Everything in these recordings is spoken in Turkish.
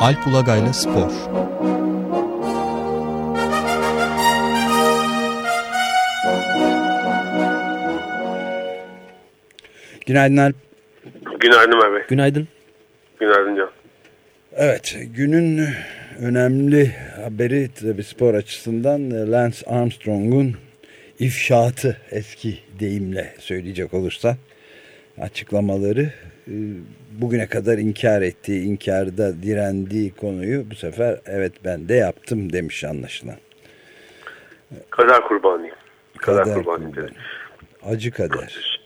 Alp Ulagay'la Spor Günaydın Alp. Günaydın abi. Günaydın. Günaydın Can. Evet günün önemli haberi tabi spor açısından e, Lance Armstrong'un ifşaatı eski deyimle söyleyecek olursa açıklamaları bugüne kadar inkar ettiği, inkarda direndiği konuyu bu sefer evet ben de yaptım demiş anlaşılan. Kader kurbanıyım. Kader, kader kurbanıyım. Kurbanı. Acı kader.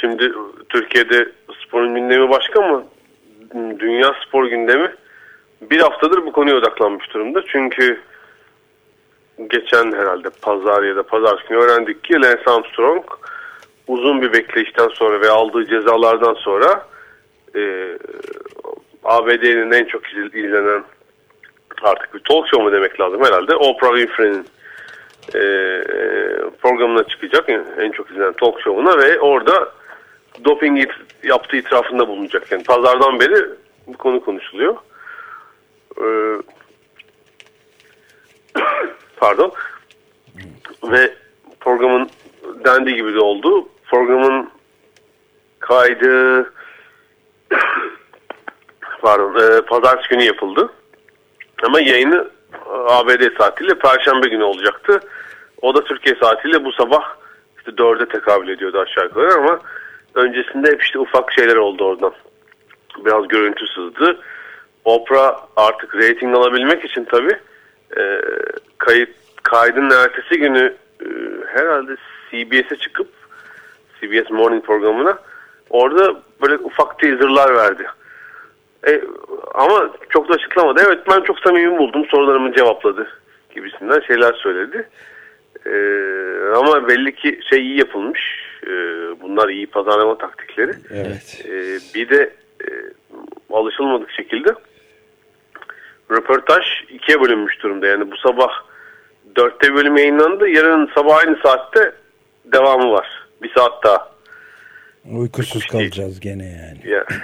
Şimdi Türkiye'de sporun gündemi başka ama dünya spor gündemi bir haftadır bu konuya odaklanmış durumda. Çünkü geçen herhalde pazar ya da pazar günü öğrendik ki Lance Armstrong uzun bir bekleyişten sonra ve aldığı cezalardan sonra e, ABD'nin en çok izlenen artık bir talk show mu demek lazım herhalde Oprah Winfrey'nin e, programına çıkacak en çok izlenen talk show'una ve orada doping it, yaptığı itirafında bulunacak. Yani pazardan beri bu konu konuşuluyor. Ee, pardon. Ve programın dendiği gibi de oldu. Programın kaydı pardon e, pazartesi günü yapıldı. Ama yayını ABD saatiyle Perşembe günü olacaktı. O da Türkiye saatiyle bu sabah işte dörde tekabül ediyordu aşağı yukarı ama öncesinde hep işte ufak şeyler oldu oradan. Biraz görüntü sızdı. Opera artık reyting alabilmek için tabii e, kayıt kaydın ertesi günü e, herhalde CBS'e çıkıp CBS Morning programına orada böyle ufak teaserlar verdi. E, ama çok da açıklamadı. Evet ben çok samimi buldum. Sorularımı cevapladı gibisinden şeyler söyledi. E, ama belli ki şey iyi yapılmış. E, bunlar iyi pazarlama taktikleri. Evet. E, bir de e, alışılmadık şekilde röportaj ikiye bölünmüş durumda. Yani bu sabah dörtte bölüm yayınlandı. Yarın sabah aynı saatte devamı var. Bir saat daha. Uykusuz kalacağız gene yani. Ya.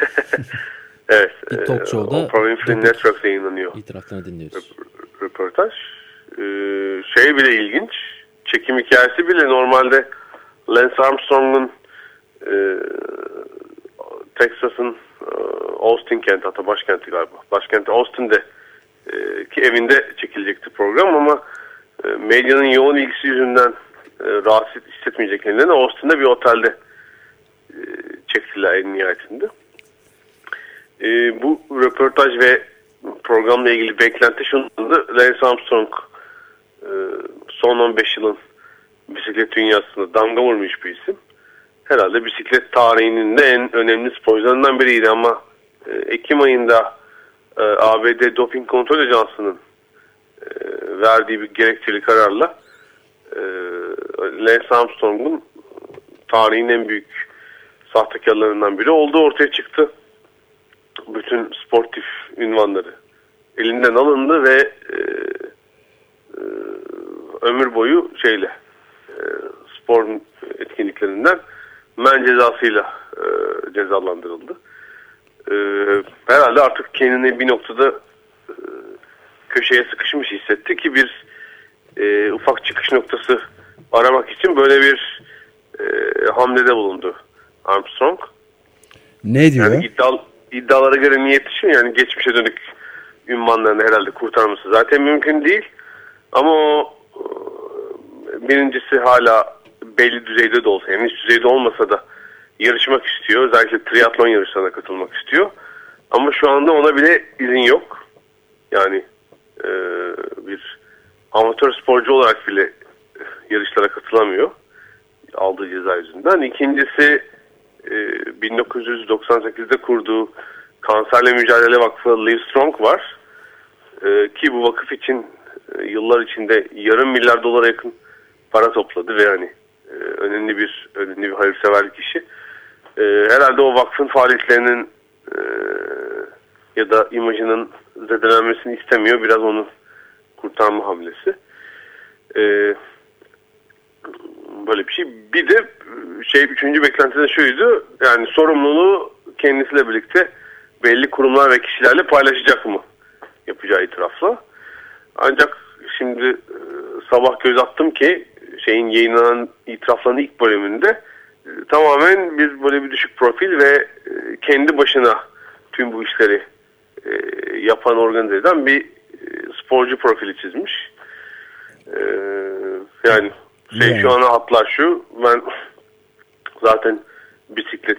evet. Bir talk e, show'da Oprah Winfrey Network'ta yayınlanıyor. İtiraflarını dinliyoruz. Röportaj. Ee, şey bile ilginç. Çekim hikayesi bile normalde Lance Armstrong'un e, Texas'ın e, Austin kenti hatta başkenti galiba. Başkenti Austin'de e, ki evinde çekilecekti program ama e, medyanın yoğun ilgisi yüzünden e, rahatsız hissetmeyeceklerinden Austin'de bir otelde e, çektiler en nihayetinde. E, bu röportaj ve programla ilgili beklenti şundu. Lance Armstrong e, son 15 yılın bisiklet dünyasında damga vurmuş bir isim. Herhalde bisiklet tarihinin de en önemli sporcularından biriydi ama e, Ekim ayında e, ABD Doping Kontrol Ajansı'nın e, verdiği bir gerekçeli kararla e, Lance Armstrong'un tarihin en büyük sahtekarlarından biri olduğu ortaya çıktı. Bütün sportif ünvanları elinden alındı ve e, e, ömür boyu şeyle e, spor etkinliklerinden men cezasıyla e, cezalandırıldı. E, herhalde artık kendini bir noktada e, köşeye sıkışmış hissetti ki bir e, ufak çıkış noktası aramak için böyle bir e, hamlede bulundu Armstrong. Ne diyor? Yani iddia, iddialara göre niyeti şu yani geçmişe dönük ünvanlarını herhalde kurtarması zaten mümkün değil. Ama o birincisi hala belli düzeyde de olsa, yani hiç düzeyde olmasa da yarışmak istiyor. Özellikle triatlon yarışlarına katılmak istiyor. Ama şu anda ona bile izin yok. Yani e, bir amatör sporcu olarak bile yarışlara katılamıyor. Aldığı ceza yüzünden. İkincisi e, 1998'de kurduğu Kanserle Mücadele Vakfı Live Strong var. E, ki bu vakıf için e, yıllar içinde yarım milyar dolara yakın para topladı ve yani e, önemli bir önemli bir hayırsever kişi. E, herhalde o vakfın faaliyetlerinin e, ya da imajının zedelenmesini istemiyor. Biraz onu kurtarma hamlesi. E, böyle bir şey. Bir de şey üçüncü beklenti de şuydu. Yani sorumluluğu kendisiyle birlikte belli kurumlar ve kişilerle paylaşacak mı? yapacağı itirafla. Ancak şimdi e, sabah göz attım ki şeyin yayınlanan itirafların ilk bölümünde e, tamamen bir böyle bir düşük profil ve e, kendi başına tüm bu işleri e, yapan organize eden bir e, sporcu profili çizmiş. E, yani şey Yani. şu ana hatlar şu ben zaten bisiklet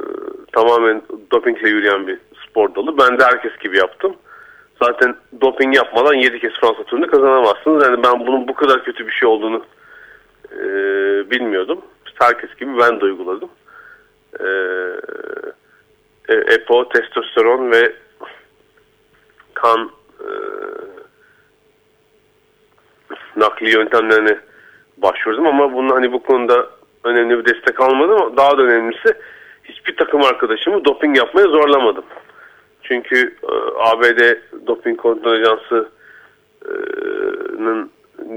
e, tamamen dopingle yürüyen bir spor dalı. Ben de herkes gibi yaptım. Zaten doping yapmadan 7 kez Fransa turunu kazanamazsınız. Yani ben bunun bu kadar kötü bir şey olduğunu e, bilmiyordum. Herkes gibi ben de uyguladım. E, e, EPO, testosteron ve kan e, nakli yöntemlerine başvurdum ama bunun hani bu konuda önemli bir destek almadım ama daha da önemlisi hiçbir takım arkadaşımı doping yapmaya zorlamadım. Çünkü e, ABD Doping Kontrol Ajansı'nın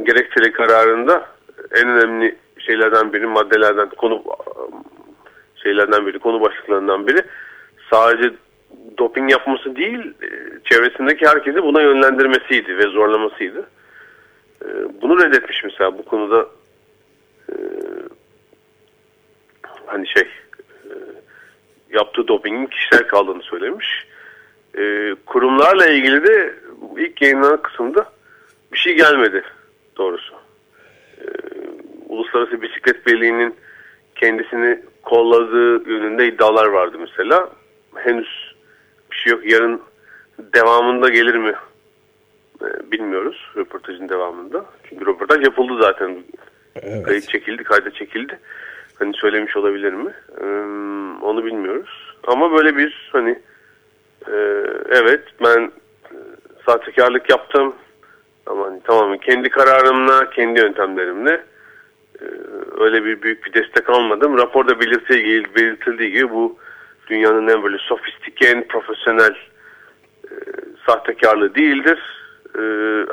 gerekçeli kararında en önemli şeylerden biri maddelerden konu şeylerden biri konu başlıklarından biri sadece doping yapması değil e, çevresindeki herkesi buna yönlendirmesiydi ve zorlamasıydı. E, Bunu reddetmiş mesela bu konuda e, hani şey e, yaptığı dopingin kişisel kaldığını söylemiş. E, kurumlarla ilgili de ilk yayınlanan kısımda bir şey gelmedi doğrusu. E, Uluslararası Bisiklet Birliği'nin kendisini kolladığı yönünde iddialar vardı mesela. Henüz bir şey yok. Yarın devamında gelir mi e, bilmiyoruz röportajın devamında. Çünkü röportaj yapıldı zaten. Evet. Kayıt çekildi, kayda çekildi. Hani söylemiş olabilir mi? Ee, onu bilmiyoruz. Ama böyle bir hani e, evet ben sahtekarlık yaptım ama hani tamamen kendi kararımla, kendi yöntemlerimle e, öyle bir büyük bir destek almadım. Raporda belirtildiği, belirtildiği gibi bu dünyanın en böyle sofistike, en profesyonel e, sahtekarlığı değildir. E,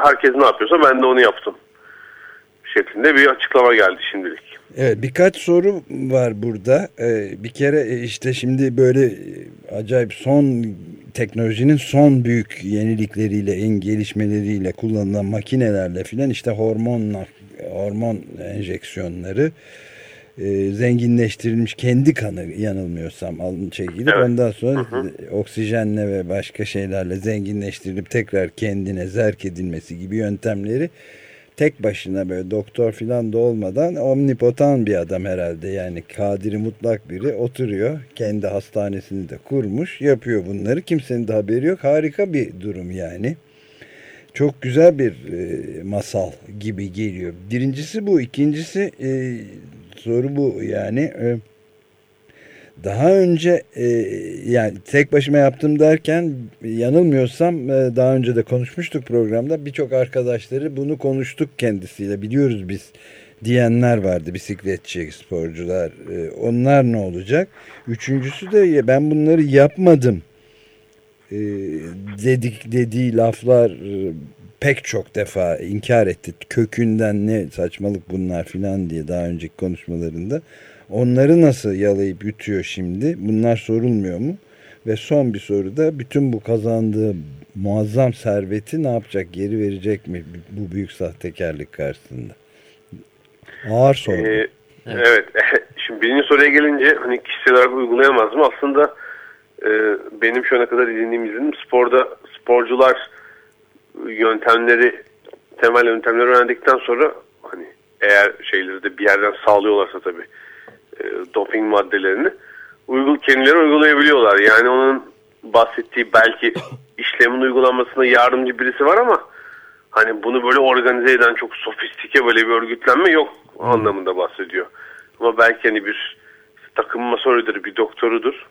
herkes ne yapıyorsa ben de onu yaptım şeklinde bir açıklama geldi şimdilik. Evet birkaç soru var burada. Ee, bir kere e, işte şimdi böyle e, acayip son teknolojinin son büyük yenilikleriyle, en gelişmeleriyle kullanılan makinelerle filan işte hormonla hormon enjeksiyonları e, zenginleştirilmiş kendi kanı yanılmıyorsam alın çekilip Evet. ondan sonra oksijenle ve başka şeylerle zenginleştirilip tekrar kendine zerk edilmesi gibi yöntemleri tek başına böyle doktor filan da olmadan omnipotan bir adam herhalde. Yani kadiri mutlak biri oturuyor kendi hastanesini de kurmuş yapıyor bunları. Kimsenin de haberi yok. Harika bir durum yani. Çok güzel bir e, masal gibi geliyor. Birincisi bu. İkincisi e, soru bu yani. E, daha önce e, yani tek başıma yaptım derken yanılmıyorsam e, daha önce de konuşmuştuk programda. Birçok arkadaşları bunu konuştuk kendisiyle. Biliyoruz biz diyenler vardı. Bisikletçi sporcular E, onlar ne olacak? Üçüncüsü de ben bunları yapmadım. Dedik dediği laflar pek çok defa inkar etti. Kökünden ne saçmalık bunlar filan diye daha önceki konuşmalarında onları nasıl yalayıp yutuyor şimdi? Bunlar sorulmuyor mu? Ve son bir soru da bütün bu kazandığı muazzam serveti ne yapacak geri verecek mi bu büyük sahtekarlık karşısında? Ağır soru Ee, evet. Şimdi birinci soruya gelince hani kişisel olarak uygulayamaz mı? Aslında e, benim şu ana kadar edindiğim izlenim sporda sporcular yöntemleri temel yöntemleri öğrendikten sonra hani eğer şeyleri de bir yerden sağlıyorlarsa tabii e, doping maddelerini uygul kendileri uygulayabiliyorlar. Yani onun bahsettiği belki işlemin uygulanmasına yardımcı birisi var ama hani bunu böyle organize eden çok sofistike böyle bir örgütlenme yok anlamında bahsediyor. Ama belki hani bir takım masörüdür, bir doktorudur.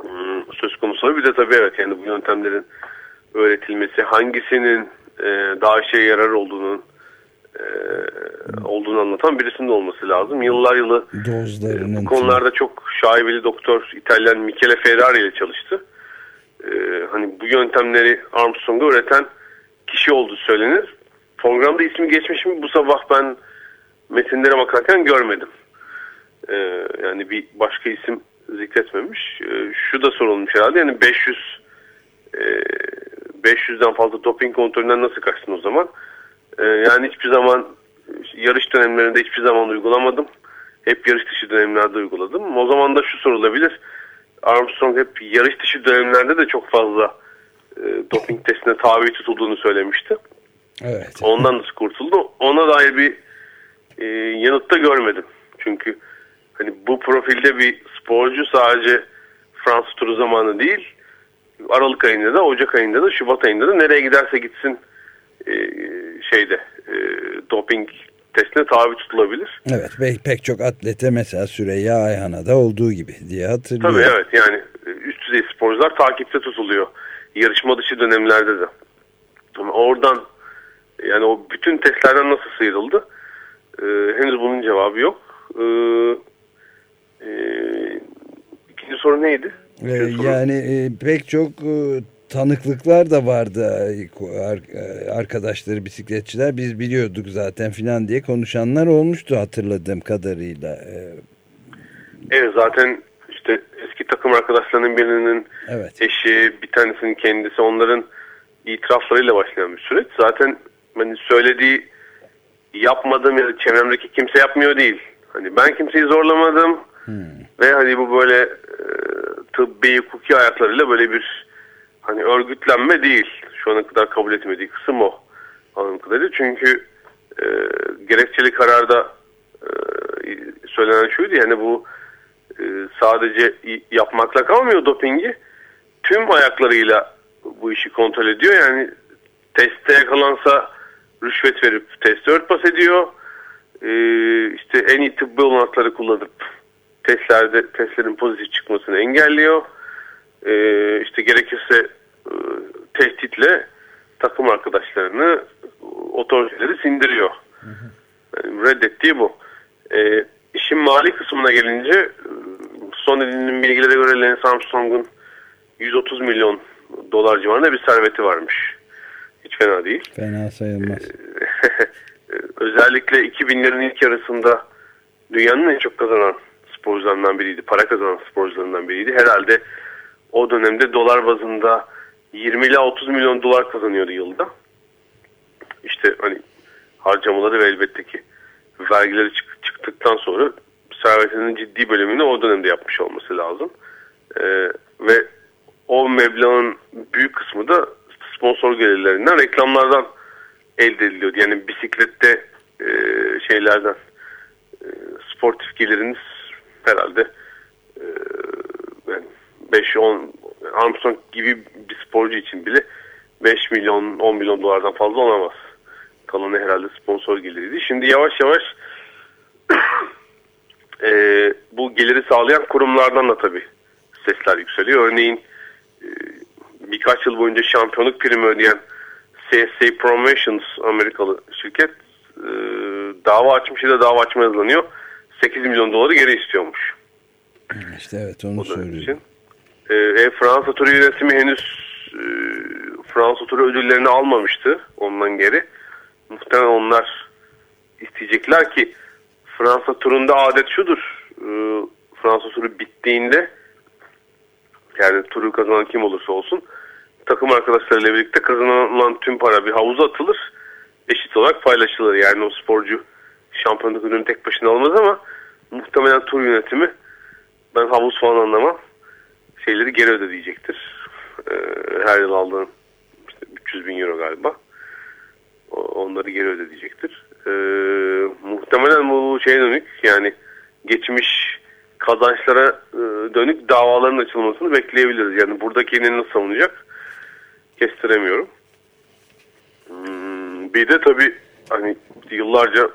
Hmm, söz konusu. Bir de tabii evet yani bu yöntemlerin öğretilmesi hangisinin e, daha işe yarar olduğunu e, olduğunu anlatan birisinin olması lazım. Yıllar yılı dozlarının bu konularda çok şaibeli doktor İtalyan Michele Ferrari ile çalıştı. Ee, hani bu yöntemleri Armstrong'a öğreten kişi olduğu söylenir. Programda ismi geçmiş mi bu sabah ben metinlere bakarken görmedim. Ee, yani bir başka isim zikretmemiş. Ee, şu da sorulmuş herhalde yani 500 e, 500'den fazla doping kontrolünden nasıl kaçtın o zaman? E, yani hiçbir zaman yarış dönemlerinde hiçbir zaman uygulamadım. Hep yarış dışı dönemlerde uyguladım. O zaman da şu sorulabilir. Armstrong hep yarış dışı dönemlerde de çok fazla e, doping testine tabi tutulduğunu söylemişti. Evet. Ondan nasıl kurtuldu? Ona dair bir e, yanıtta görmedim. Çünkü hani bu profilde bir sporcu sadece Fransız turu zamanı değil Aralık ayında da Ocak ayında da Şubat ayında da nereye giderse gitsin e, şeyde e, doping testine tabi tutulabilir. Evet pek, pek çok atlete mesela Süreyya Ayhan'a da olduğu gibi diye hatırlıyorum. Tabii evet yani üst düzey sporcular takipte tutuluyor. Yarışma dışı dönemlerde de. Ama oradan yani o bütün testlerden nasıl sıyrıldı? Ee, henüz bunun cevabı yok. Ee, e, ikinci soru neydi? Ee, yani e, pek çok e, tanıklıklar da vardı e, arkadaşları bisikletçiler biz biliyorduk zaten filan diye konuşanlar olmuştu hatırladığım kadarıyla. Ee, evet zaten işte eski takım arkadaşlarının birinin evet. eşi bir tanesinin kendisi onların itiraflarıyla başlayan bir süreç. Zaten hani söylediği yapmadığım ya da çevremdeki kimse yapmıyor değil. Hani ben kimseyi zorlamadım hmm. ve hani bu böyle e, tıbbi hukuki ayaklarıyla böyle bir hani örgütlenme değil. Şu ana kadar kabul etmediği kısım o anladığım kadarıyla. Çünkü e, gerekçeli kararda e, söylenen şuydu yani bu e, sadece yapmakla kalmıyor dopingi. Tüm ayaklarıyla bu işi kontrol ediyor. Yani teste yakalansa rüşvet verip testi örtbas ediyor. Ee, işte en iyi tıbbi olanakları kullanıp testlerde testlerin pozitif çıkmasını engelliyor. Ee, işte gerekirse e, tehditle takım arkadaşlarını otoriteleri sindiriyor. Yani reddettiği bu. Ee, işin mali kısmına gelince son edinilen bilgilere göre Lance Armstrong'un 130 milyon dolar civarında bir serveti varmış. Hiç fena değil. Fena sayılmaz. Özellikle 2000'lerin ilk yarısında dünyanın en çok kazanan sporcularından biriydi. Para kazanan sporcularından biriydi. Herhalde o dönemde dolar bazında 20 ila 30 milyon dolar kazanıyordu yılda. İşte hani harcamaları ve elbette ki vergileri çık çıktıktan sonra servetinin ciddi bölümünü o dönemde yapmış olması lazım. Ee, ve o meblağın büyük kısmı da sponsor gelirlerinden, reklamlardan elde ediliyordu. Yani bisiklette e, şeylerden e, sportif geliriniz herhalde 5-10 Armstrong gibi bir sporcu için bile 5 milyon 10 milyon dolardan fazla olamaz. Kalanı herhalde sponsor geliriydi. Şimdi yavaş yavaş e, bu geliri sağlayan kurumlardan da tabii sesler yükseliyor. Örneğin e, birkaç yıl boyunca şampiyonluk primi ödeyen CSA Promotions Amerikalı şirket e, dava açmış ya da dava açma yazılanıyor. 8 milyon doları geri istiyormuş. İşte evet onu söylüyorum. E, e, Fransa turu yönetimi henüz e, Fransa turu ödüllerini almamıştı ondan geri. Muhtemelen onlar isteyecekler ki Fransa turunda adet şudur. E, Fransa turu bittiğinde yani turu kazanan kim olursa olsun takım arkadaşlarıyla birlikte kazanılan tüm para bir havuza atılır. Eşit olarak paylaşılır. Yani o sporcu şampiyonluk ödülünü tek başına almaz ama muhtemelen tur yönetimi ben havuz falan anlamam şeyleri geri ödeyecektir. Ee, her yıl aldığın işte 300 bin euro galiba. Onları geri ödeyecektir. Ee, muhtemelen bu şeye dönük yani geçmiş kazançlara e, dönük davaların açılmasını bekleyebiliriz. Yani buradaki nasıl savunacak kestiremiyorum. Hmm, bir de tabii hani yıllarca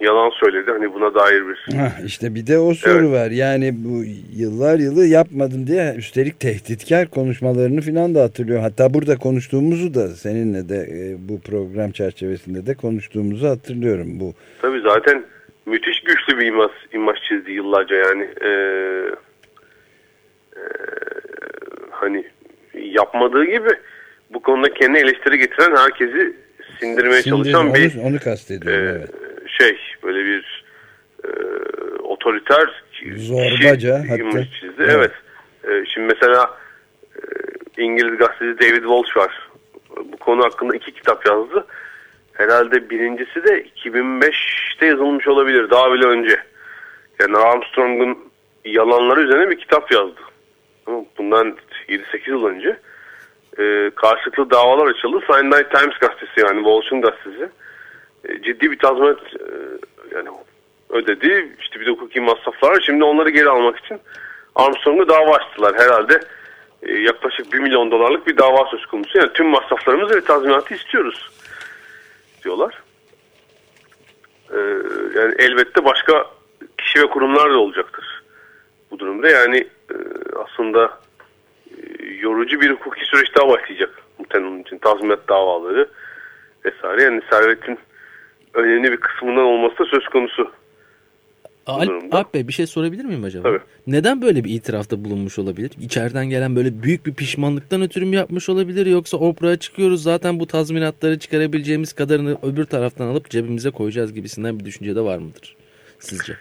yalan söyledi. Hani buna dair bir... Heh, işte bir de o soru evet. var. Yani bu yıllar yılı yapmadım diye üstelik tehditkar konuşmalarını falan da hatırlıyor. Hatta burada konuştuğumuzu da seninle de e, bu program çerçevesinde de konuştuğumuzu hatırlıyorum. bu. Tabii zaten müthiş güçlü bir imaj, imaj çizdi yıllarca yani. Ee, e, hani yapmadığı gibi bu konuda kendi eleştiri getiren herkesi sindirmeye Sindir, çalışan onu, bir onu kastediyorum. E, evet. Şey böyle bir e, otoriter zorbaca hatta. Çizdi. Evet. evet. E, şimdi mesela e, İngiliz gazeteci David Walsh var. konu hakkında iki kitap yazdı. Herhalde birincisi de 2005'te yazılmış olabilir daha bile önce. Yani Armstrong'un yalanları üzerine bir kitap yazdı. Bundan 7-8 yıl önce e, karşılıklı davalar açıldı. Sunday Times gazetesi yani Street gazetesi e, ciddi bir tazminat yani ödedi. İşte bir de hukuki masraflar. Şimdi onları geri almak için Armstrong'u dava açtılar. Herhalde e, yaklaşık 1 milyon dolarlık bir dava söz konusu. Yani tüm masraflarımızı ve tazminatı istiyoruz diyorlar. E, yani elbette başka kişi ve kurumlar da olacaktır bu durumda. Yani e, aslında yorucu bir hukuki süreç daha başlayacak muhtemelen için. Tazminat davaları vesaire. Yani servetin önemli bir kısmından olması da söz konusu. Alp, Alp Bey bir şey sorabilir miyim acaba? Tabii. Neden böyle bir itirafta bulunmuş olabilir? İçeriden gelen böyle büyük bir pişmanlıktan ötürü mü yapmış olabilir? Yoksa Oprah'a çıkıyoruz zaten bu tazminatları çıkarabileceğimiz kadarını öbür taraftan alıp cebimize koyacağız gibisinden bir düşünce de var mıdır sizce?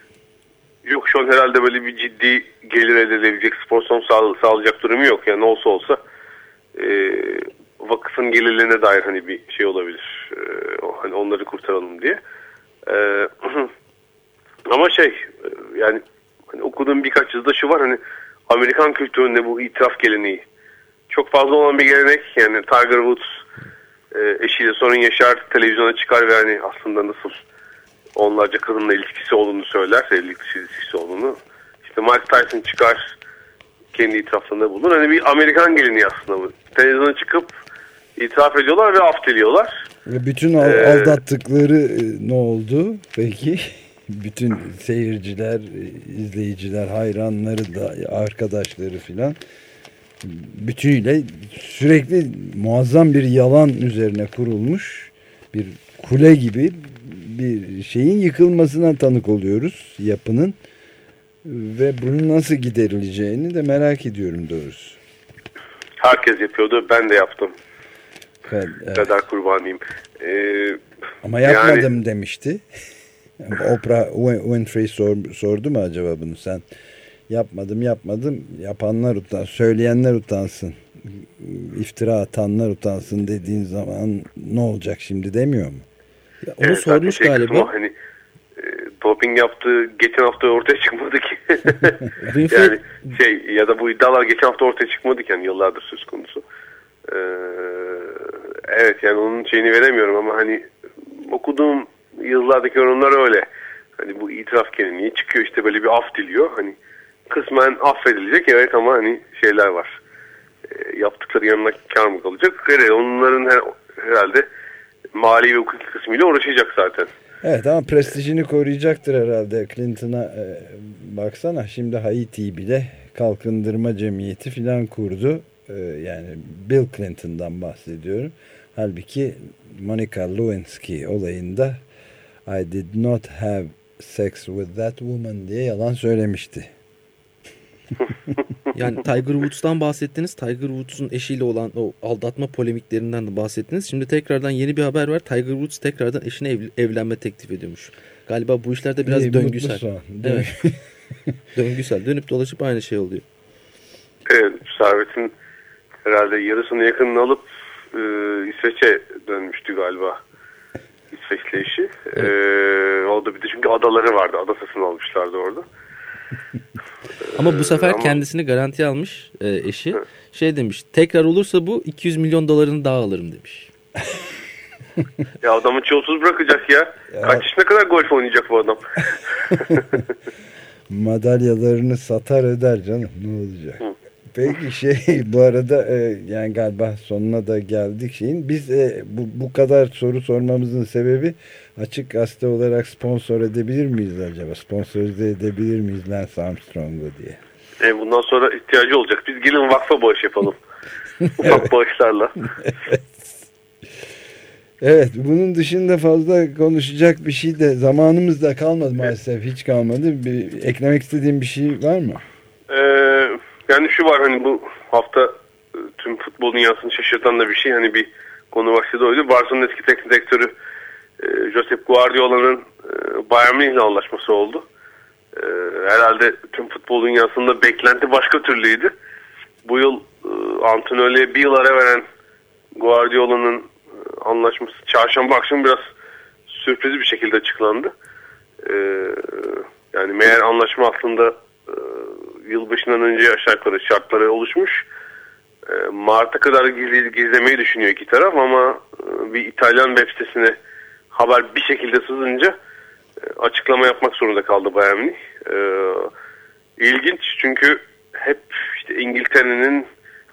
Yok şu an herhalde böyle bir ciddi gelir elde edebilecek spor son sağ, sağlayacak durumu yok. Yani olsa olsa e, vakıfın gelirlerine dair hani bir şey olabilir. E, hani onları kurtaralım diye. E, ama şey e, yani hani okuduğum birkaç yazıda şu var hani Amerikan kültüründe bu itiraf geleneği çok fazla olan bir gelenek. Yani Tiger Woods e, eşiyle sorun yaşar, televizyona çıkar ve hani aslında nasıl onlarca kadınla ilişkisi olduğunu söyler, evlilik dışı ilişkisi olduğunu. İşte Mike Tyson çıkar, kendi itiraflarında bulunur. Hani bir Amerikan geleneği aslında bu. Televizyona çıkıp itiraf ediyorlar ve af diliyorlar. Bütün Ee, aldattıkları e, ne oldu peki? Bütün seyirciler, e, izleyiciler, hayranları da arkadaşları filan bütünüyle sürekli muazzam bir yalan üzerine kurulmuş bir kule gibi bir şeyin yıkılmasına tanık oluyoruz yapının ve bunun nasıl giderileceğini de merak ediyorum doğrusu. Herkes yapıyordu, ben de yaptım. Ben, evet. Kadar kurbanıyım. Ee, Ama yapmadım demişti. Oprah Winfrey sor, sordu mu acaba bunu sen? Yapmadım yapmadım yapanlar utan, söyleyenler utansın. İftira atanlar utansın dediğin zaman ne olacak şimdi demiyor mu? Ya onu evet, sormuş şey galiba. Hani, e, doping yaptığı geçen hafta ortaya çıkmadı ki. Yani şey ya da bu iddialar geçen hafta ortaya çıkmadı ki yani yıllardır söz konusu. Ee, evet yani onun şeyini veremiyorum ama hani okuduğum yıllardaki yorumlar öyle. Hani bu itiraf geleneği çıkıyor işte böyle bir af diliyor. Hani kısmen affedilecek evet ama hani şeyler var. E, yaptıkları yanına kar mı kalacak? Evet onların her, herhalde mali ve hukuki kısmıyla uğraşacak zaten. Evet ama prestijini koruyacaktır herhalde Clinton'a e, baksana şimdi Haiti'yi bile kalkındırma cemiyeti filan kurdu. E, yani Bill Clinton'dan bahsediyorum. Halbuki Monica Lewinsky olayında I did not have sex with that woman diye yalan söylemişti. Yani Tiger Woods'tan bahsettiniz. Tiger Woods'un eşiyle olan o aldatma polemiklerinden de bahsettiniz. Şimdi tekrardan yeni bir haber var. Tiger Woods tekrardan eşine ev- evlenme teklif ediyormuş. Galiba bu işlerde biraz İyi, döngüsel. son, değil mi? Evet. döngüsel. Dönüp dolaşıp aynı şey oluyor. Evet, servetin herhalde yarısını yakınını alıp e, İsveç'e dönmüştü galiba. İsveçli eşi. E, orada bir de çünkü adaları vardı. Ada satın almışlardı orada. Ama bu sefer ama- kendisini garantiye almış e, eşi. Şey demiş. Tekrar olursa bu 200 milyon dolarını daha alırım demiş. Ya adamı çolsuz bırakacak ya. Kaç yaşına kadar golf oynayacak bu adam? Madalyalarını satar öder canım ne olacak. Peki şey bu arada e, yani galiba sonuna da geldik şeyin. Biz e, bu, bu kadar soru sormamızın sebebi açık gazete olarak sponsor edebilir miyiz acaba? Sponsorize edebilir miyiz Lance Armstrong'u diye. E, bundan sonra ihtiyacı olacak. Biz gelin vakfa bağış yapalım. Ufak bağışlarla. Evet bunun dışında fazla konuşacak bir şey de zamanımız da kalmadı maalesef hiç kalmadı. Bir, eklemek istediğim bir şey var mı? Yani şu var hani bu hafta e, tüm futbol dünyasını şaşırtan da bir şey. Hani bir konu başladı oydu. Barcelona'nın eski teknik direktörü e, Josep Guardiola'nın e, Bayern Münih'le anlaşması oldu. Herhalde tüm futbol dünyasında beklenti başka türlüydü. Bu yıl e, bir yıl ara veren Guardiola'nın anlaşması çarşamba akşamı biraz sürpriz bir şekilde açıklandı. Yani meğer anlaşma aslında yılbaşından önce aşağı yukarı şartları oluşmuş. E, Mart'a kadar gizli, gizlemeyi düşünüyor iki taraf ama e, bir İtalyan web sitesine haber bir şekilde sızınca e, açıklama yapmak zorunda kaldı Bayern Münih. E, ilginç çünkü hep işte İngiltere'nin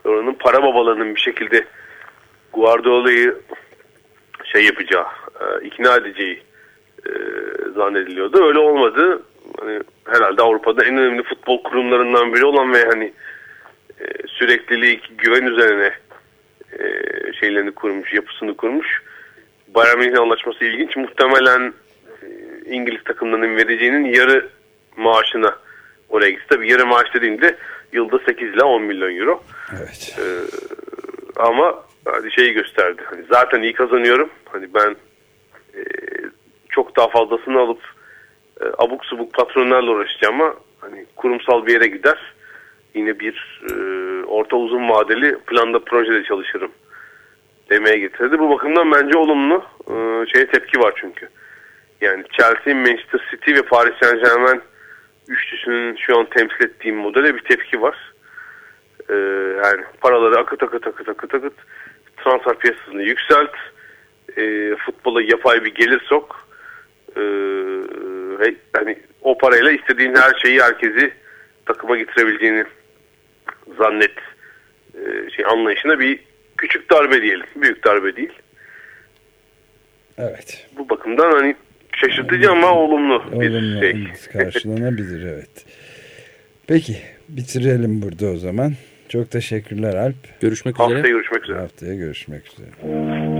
oranın para babalarının bir şekilde Guardiola'yı şey yapacağı, e, ikna edeceği zannediliyordu. Öyle olmadı. Hani herhalde Avrupa'da en önemli futbol kurumlarından biri olan ve hani e, süreklilik, güven üzerine e, şeylerini kurmuş, yapısını kurmuş. Bayern Münih'in anlaşması ilginç. Muhtemelen e, İngiliz takımlarının vereceğinin yarı maaşına oraya gitti. Tabii yarı maaş dediğimde yılda 8 ile 10 milyon euro. Evet. Ee, ama hani şeyi gösterdi. Hani zaten iyi kazanıyorum. Hani ben e, çok daha fazlasını alıp e, abuk subuk patronlarla uğraşacağım ama hani kurumsal bir yere gider. Yine bir e, orta uzun vadeli planda projede çalışırım demeye getirdi. Bu bakımdan bence olumlu e, şeye tepki var çünkü. Yani Chelsea, Manchester City ve Paris Saint Germain üçlüsünün şu an temsil ettiğim modele bir tepki var. Ee, yani paraları akıt akıt akıt akıt akıt transfer piyasasını yükselt e, futbola yapay bir gelir sok e, ve hani o parayla istediğin her şeyi herkesi takıma getirebileceğini zannet e, şey anlayışına bir küçük darbe diyelim. Büyük darbe değil. Evet. Bu bakımdan hani şaşırtıcı ama olumlu bir Olumlu şey. karşılanabilir evet. Peki bitirelim burada o zaman. Çok teşekkürler Alp. Görüşmek Haftaya üzere. görüşmek üzere. Haftaya görüşmek üzere.